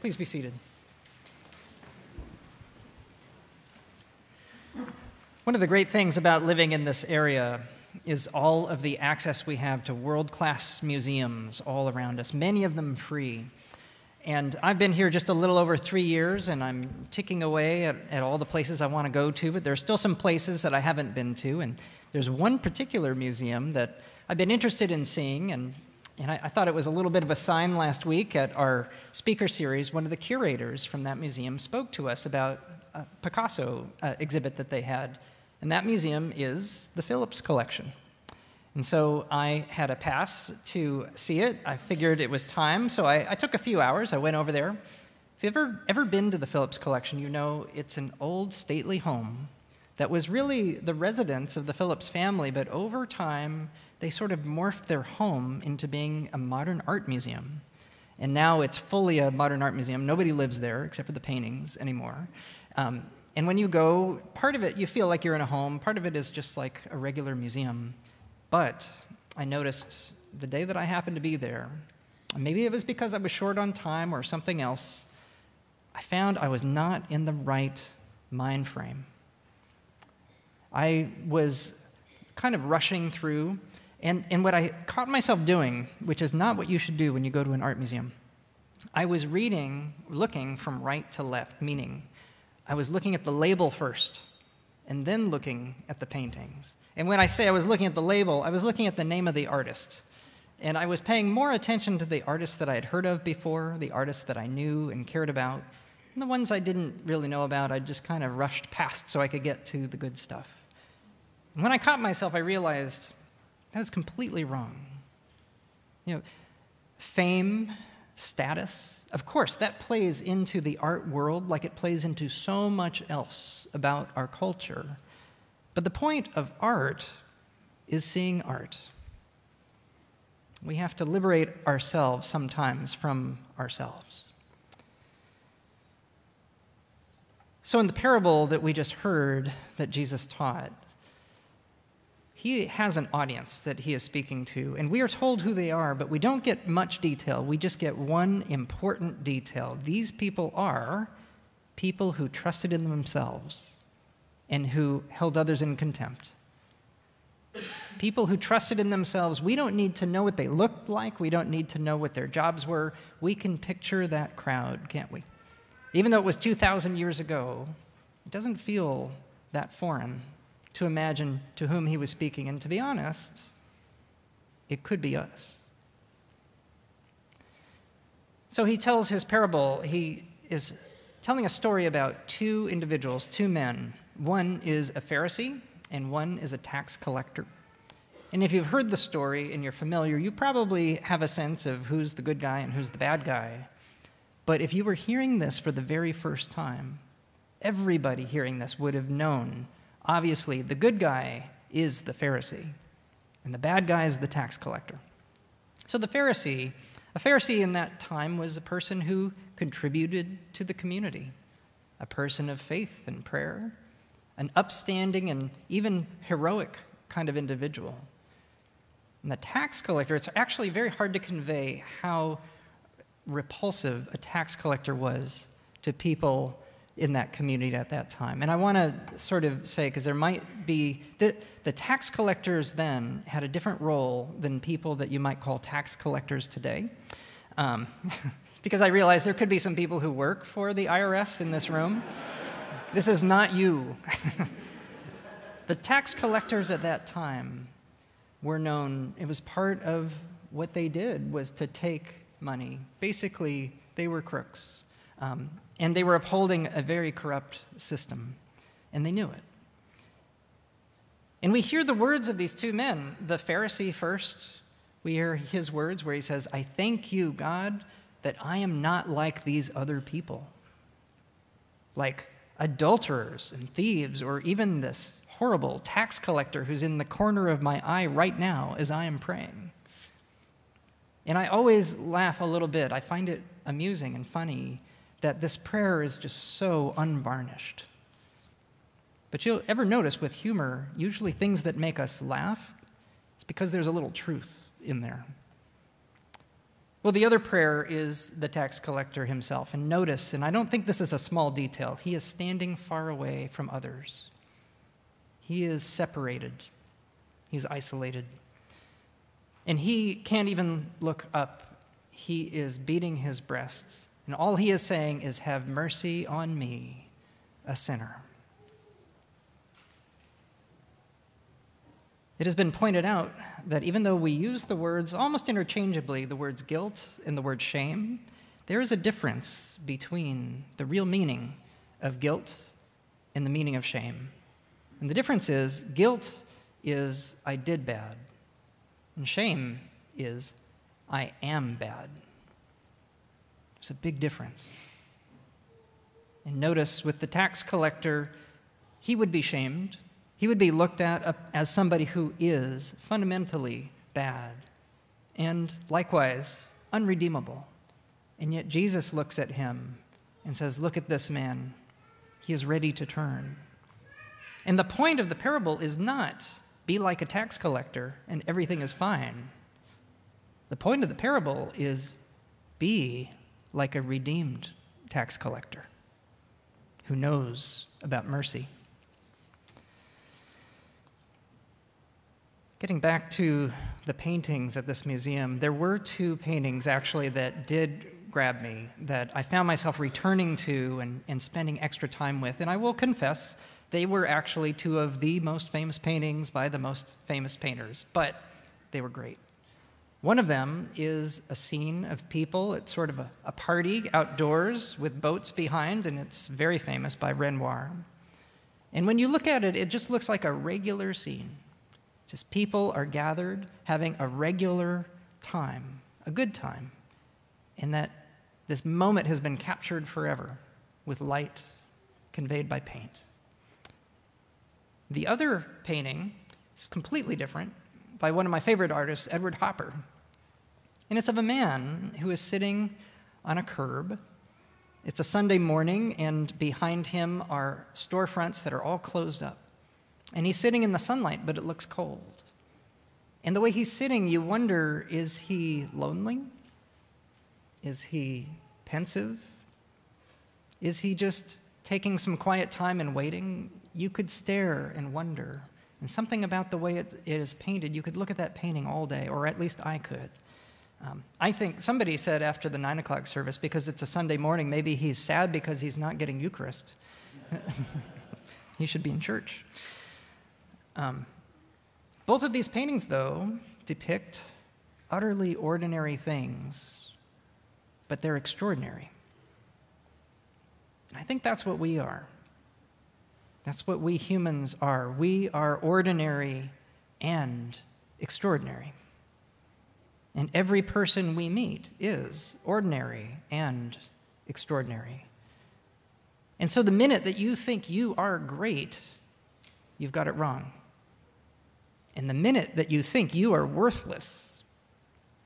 Please be seated. One of the great things about living in this area is all of the access we have to world class museums all around us, many of them free. And I've been here just a little over three years, and I'm ticking away at, at all the places I want to go to, but there's still some places that I haven't been to. And there's one particular museum that I've been interested in seeing, and, and I, I thought it was a little bit of a sign last week at our speaker series. One of the curators from that museum spoke to us about a Picasso uh, exhibit that they had. And that museum is the Phillips Collection. And so I had a pass to see it. I figured it was time, so I, I, took a few hours. I went over there. If you've ever, ever been to the Phillips Collection, you know it's an old stately home that was really the residence of the Phillips family, but over time, they sort of morphed their home into being a modern art museum. And now it's fully a modern art museum. Nobody lives there except for the paintings anymore. Um, and when you go, part of it, you feel like you're in a home, part of it is just like a regular museum. But I noticed the day that I happened to be there, maybe it was because I was short on time or something else, I found I was not in the right mind frame. I was kind of rushing through, and, and what I caught myself doing, which is not what you should do when you go to an art museum, I was reading, looking from right to left, meaning I was looking at the label first and then looking at the paintings. And when I say I was looking at the label, I was looking at the name of the artist. And I was paying more attention to the artists that I had heard of before, the artists that I knew and cared about. And the ones I didn't really know about, I just kind of rushed past so I could get to the good stuff. When I caught myself, I realized that is completely wrong. You know, fame, status, of course, that plays into the art world like it plays into so much else about our culture. But the point of art is seeing art. We have to liberate ourselves sometimes from ourselves. So, in the parable that we just heard that Jesus taught, he has an audience that he is speaking to, and we are told who they are, but we don't get much detail. We just get one important detail. These people are people who trusted in themselves and who held others in contempt. People who trusted in themselves, we don't need to know what they looked like, we don't need to know what their jobs were. We can picture that crowd, can't we? Even though it was 2,000 years ago, it doesn't feel that foreign to imagine to whom he was speaking. And to be honest, it could be us. So he tells his parable. He is telling a story about two individuals, two men. One is a Pharisee, and one is a tax collector. And if you've heard the story and you're familiar, you probably have a sense of who's the good guy and who's the bad guy. But if you were hearing this for the very first time, everybody hearing this would have known Obviously, the good guy is the Pharisee, and the bad guy is the tax collector. So the Pharisee, a Pharisee in that time was a person who contributed to the community, a person of faith and prayer, an upstanding and even heroic kind of individual. And the tax collector, it's actually very hard to convey how repulsive a tax collector was to people in that community at that time. And I want to sort of say, because there might be, the, the tax collectors then had a different role than people that you might call tax collectors today. Um, because I realize there could be some people who work for the IRS in this room. this is not you. the tax collectors at that time were known, it was part of what they did was to take money. Basically, they were crooks. Um, and they were upholding a very corrupt system, and they knew it. And we hear the words of these two men, the Pharisee first. We hear his words where he says, I thank you, God, that I am not like these other people, like adulterers and thieves, or even this horrible tax collector who's in the corner of my eye right now as I am praying. And I always laugh a little bit. I find it amusing and funny that this prayer is just so unvarnished. But you'll ever notice with humor, usually things that make us laugh, it's because there's a little truth in there. Well, the other prayer is the tax collector himself. And notice, and I don't think this is a small detail, he is standing far away from others. He is separated, he's isolated. And he can't even look up. He is beating his breast. And all he is saying is, Have mercy on me, a sinner. It has been pointed out that even though we use the words almost interchangeably, the words guilt and the word shame, there is a difference between the real meaning of guilt and the meaning of shame. And the difference is guilt is I did bad, and shame is I am bad. There's a big difference. And notice with the tax collector, he would be shamed he would be looked at as somebody who is fundamentally bad and likewise unredeemable. And yet Jesus looks at him and says, Look at this man. He is ready to turn. And the point of the parable is not be like a tax collector and everything is fine. The point of the parable is be like a redeemed tax collector who knows about mercy. Getting back to the paintings at this museum, there were two paintings actually that did grab me, that I found myself returning to and, and spending extra time with. And I will confess, they were actually two of the most famous paintings by the most famous painters, but they were great. One of them is a scene of people at sort of a, a party outdoors with boats behind, and it's very famous by Renoir. And when you look at it, it just looks like a regular scene just people are gathered having a regular time, a good time, and that this moment has been captured forever with light conveyed by paint. The other painting is completely different by one of my favorite artists, Edward Hopper. And it's of a man who is sitting on a curb. It's a Sunday morning, and behind him are storefronts that are all closed up. And he's sitting in the sunlight, but it looks cold. And the way he's sitting, you wonder is he lonely? Is he pensive? Is he just taking some quiet time and waiting? You could stare and wonder. And something about the way it, it is painted, you could look at that painting all day, or at least I could. Um, I think somebody said after the nine o'clock service, because it's a Sunday morning, maybe he's sad because he's not getting Eucharist. he should be in church. Um, both of these paintings, though, depict utterly ordinary things, but they're extraordinary. And I think that's what we are. That's what we humans are. We are ordinary and extraordinary. And every person we meet is ordinary and extraordinary. And so the minute that you think you are great, you've got it wrong. And the minute that you think you are worthless,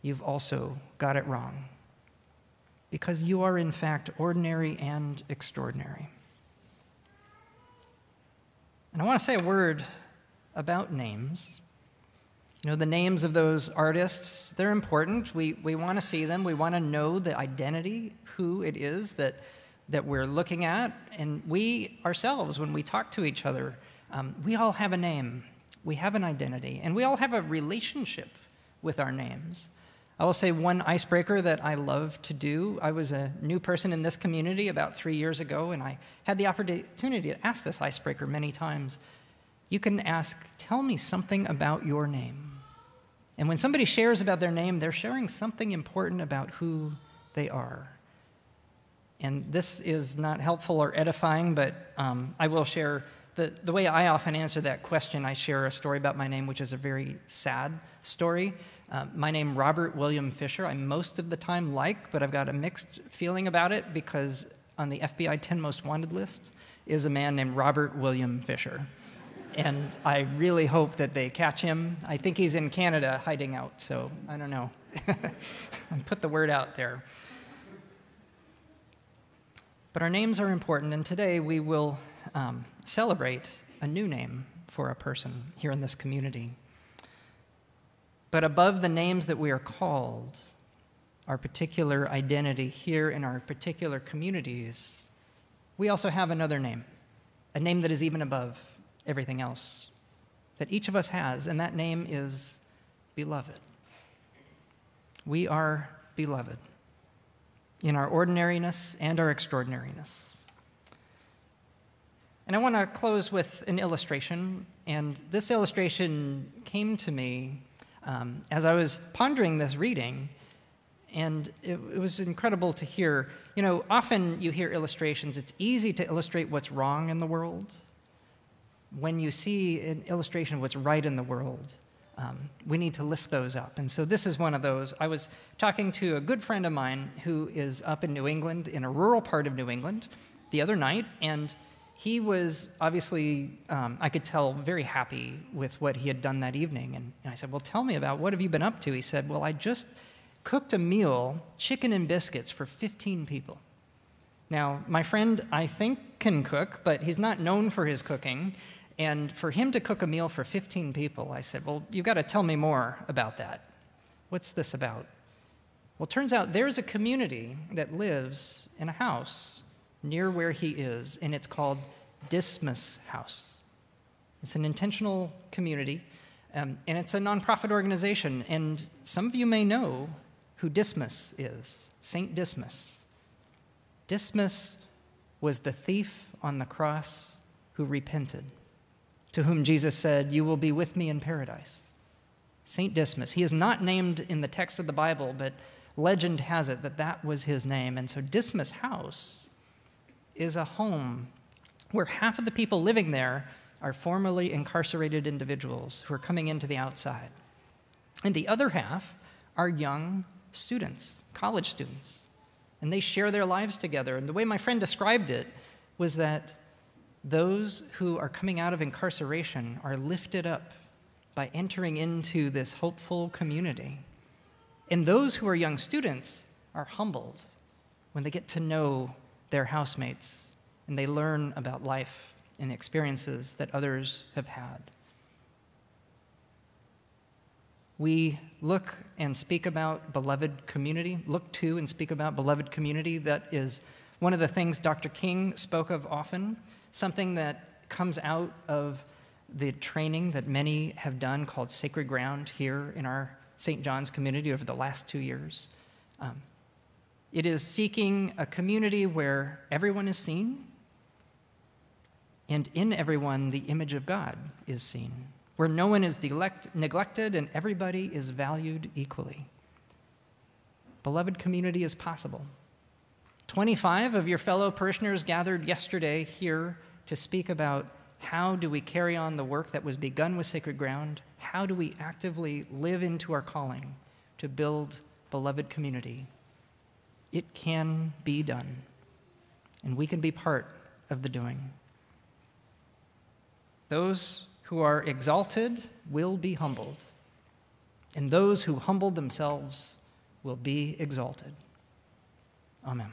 you've also got it wrong. Because you are, in fact, ordinary and extraordinary. And I want to say a word about names. You know, the names of those artists, they're important. We, we want to see them. We want to know the identity, who it is that, that we're looking at. And we ourselves, when we talk to each other, um, we all have a name we have an identity, and we all have a relationship with our names. I will say one icebreaker that I love to do. I was a new person in this community about three years ago, and I had the opportunity to ask this icebreaker many times. You can ask, Tell me something about your name. And when somebody shares about their name, they're sharing something important about who they are. And this is not helpful or edifying, but um, I will share the, the way I often answer that question, I share a story about my name, which is a very sad story. Uh, my name, Robert William Fisher, I most of the time like, but I've got a mixed feeling about it because on the FBI 10 most wanted list is a man named Robert William Fisher. And I really hope that they catch him. I think he's in Canada hiding out, so I don't know. Put the word out there. But our names are important, and today we will um, celebrate a new name for a person here in this community. But above the names that we are called, our particular identity here in our particular communities, we also have another name, a name that is even above everything else that each of us has, and that name is beloved. We are beloved in our ordinariness and our extraordinariness. And I want to close with an illustration. And this illustration came to me um, as I was pondering this reading. And it, it was incredible to hear. You know, often you hear illustrations, it's easy to illustrate what's wrong in the world. When you see an illustration of what's right in the world, um, we need to lift those up. And so this is one of those. I was talking to a good friend of mine who is up in New England, in a rural part of New England, the other night, and he was obviously, um, I could tell, very happy with what he had done that evening. And, and I said, Well, tell me about what have you been up to? He said, Well, I just cooked a meal, chicken and biscuits, for 15 people. Now, my friend, I think, can cook, but he's not known for his cooking. And for him to cook a meal for 15 people, I said, Well, you've got to tell me more about that. What's this about? Well, turns out there's a community that lives in a house near where he is, and it's called Dismas House. It's an intentional community, um, and it's a nonprofit organization. And some of you may know who Dismas is St. Dismas. Dismas was the thief on the cross who repented to whom Jesus said, You will be with me in paradise. St. Dismas. He is not named in the text of the Bible, but legend has it that that was his name. And so Dismas House is a home where half of the people living there are formerly incarcerated individuals who are coming into the outside. And the other half are young students, college students. And they share their lives together. And the way my friend described it was that those who are coming out of incarceration are lifted up by entering into this hopeful community. And those who are young students are humbled when they get to know their housemates and they learn about life and experiences that others have had. We look and speak about beloved community, look to and speak about beloved community. That is one of the things Dr. King spoke of often something that comes out of the training that many have done called Sacred Ground here in our St. John's community over the last two years. Um, it is seeking a community where everyone is seen, and in everyone, the image of God is seen, where no one is neglect- neglected and everybody is valued equally. Beloved community is possible. 25 of your fellow parishioners gathered yesterday here to speak about how do we carry on the work that was begun with Sacred Ground? How do we actively live into our calling to build beloved community? It can be done, and we can be part of the doing. Those who are exalted will be humbled, and those who humble themselves will be exalted. Amen.